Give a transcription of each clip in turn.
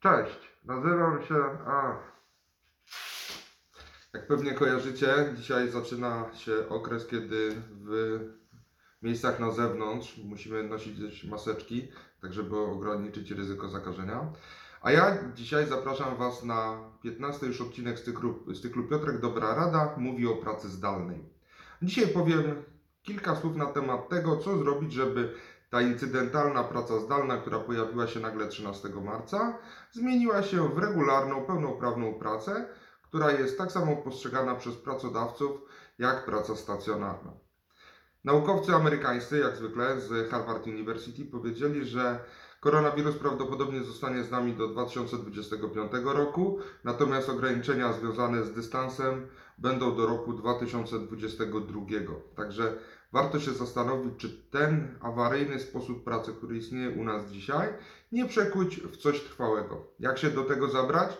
Cześć, nazywam się. A, jak pewnie kojarzycie, dzisiaj zaczyna się okres, kiedy w miejscach na zewnątrz musimy nosić maseczki, tak żeby ograniczyć ryzyko zakażenia. A ja dzisiaj zapraszam Was na 15 już odcinek z cyklu, z cyklu Piotrek Dobra Rada mówi o pracy zdalnej. Dzisiaj powiem kilka słów na temat tego, co zrobić, żeby ta incydentalna praca zdalna, która pojawiła się nagle 13 marca, zmieniła się w regularną, pełnoprawną pracę, która jest tak samo postrzegana przez pracodawców jak praca stacjonarna. Naukowcy amerykańscy, jak zwykle z Harvard University, powiedzieli, że koronawirus prawdopodobnie zostanie z nami do 2025 roku, natomiast ograniczenia związane z dystansem będą do roku 2022. Także warto się zastanowić, czy ten awaryjny sposób pracy, który istnieje u nas dzisiaj, nie przekuć w coś trwałego. Jak się do tego zabrać?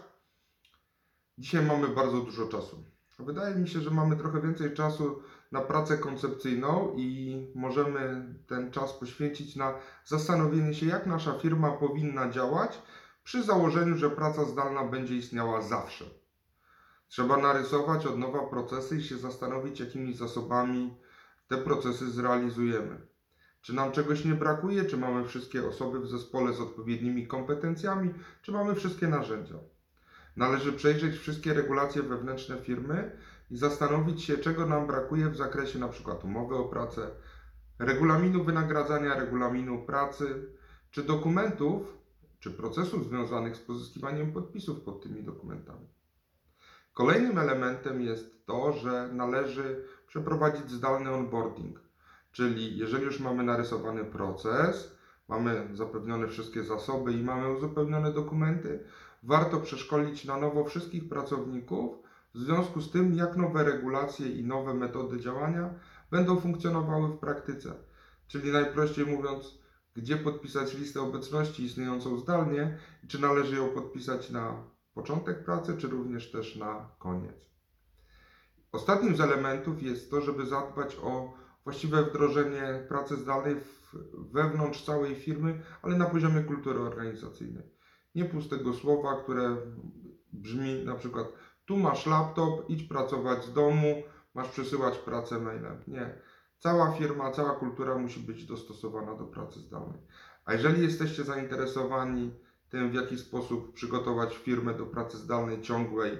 Dzisiaj mamy bardzo dużo czasu. Wydaje mi się, że mamy trochę więcej czasu na pracę koncepcyjną i możemy ten czas poświęcić na zastanowienie się, jak nasza firma powinna działać przy założeniu, że praca zdalna będzie istniała zawsze. Trzeba narysować od nowa procesy i się zastanowić, jakimi zasobami te procesy zrealizujemy. Czy nam czegoś nie brakuje, czy mamy wszystkie osoby w zespole z odpowiednimi kompetencjami, czy mamy wszystkie narzędzia. Należy przejrzeć wszystkie regulacje wewnętrzne firmy i zastanowić się, czego nam brakuje w zakresie np. umowy o pracę, regulaminu wynagradzania, regulaminu pracy, czy dokumentów, czy procesów związanych z pozyskiwaniem podpisów pod tymi dokumentami. Kolejnym elementem jest to, że należy przeprowadzić zdalny onboarding, czyli jeżeli już mamy narysowany proces, mamy zapewnione wszystkie zasoby i mamy uzupełnione dokumenty, warto przeszkolić na nowo wszystkich pracowników w związku z tym, jak nowe regulacje i nowe metody działania będą funkcjonowały w praktyce. Czyli najprościej mówiąc, gdzie podpisać listę obecności istniejącą zdalnie i czy należy ją podpisać na początek pracy, czy również też na koniec. Ostatnim z elementów jest to, żeby zadbać o właściwe wdrożenie pracy zdalnej wewnątrz całej firmy, ale na poziomie kultury organizacyjnej. Nie pustego słowa, które brzmi na przykład tu masz laptop, idź pracować z domu, masz przesyłać pracę mailem. Nie. Cała firma, cała kultura musi być dostosowana do pracy zdalnej. A jeżeli jesteście zainteresowani tym, w jaki sposób przygotować firmę do pracy zdalnej ciągłej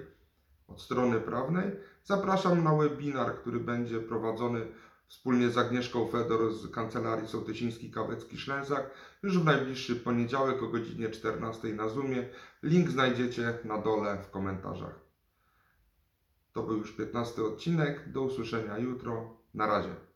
od strony prawnej, zapraszam na webinar, który będzie prowadzony wspólnie z Agnieszką Fedor z Kancelarii Sołtysiński-Kawecki-Szlęzak już w najbliższy poniedziałek o godzinie 14 na Zoomie. Link znajdziecie na dole w komentarzach. To był już 15 odcinek. Do usłyszenia jutro. Na razie.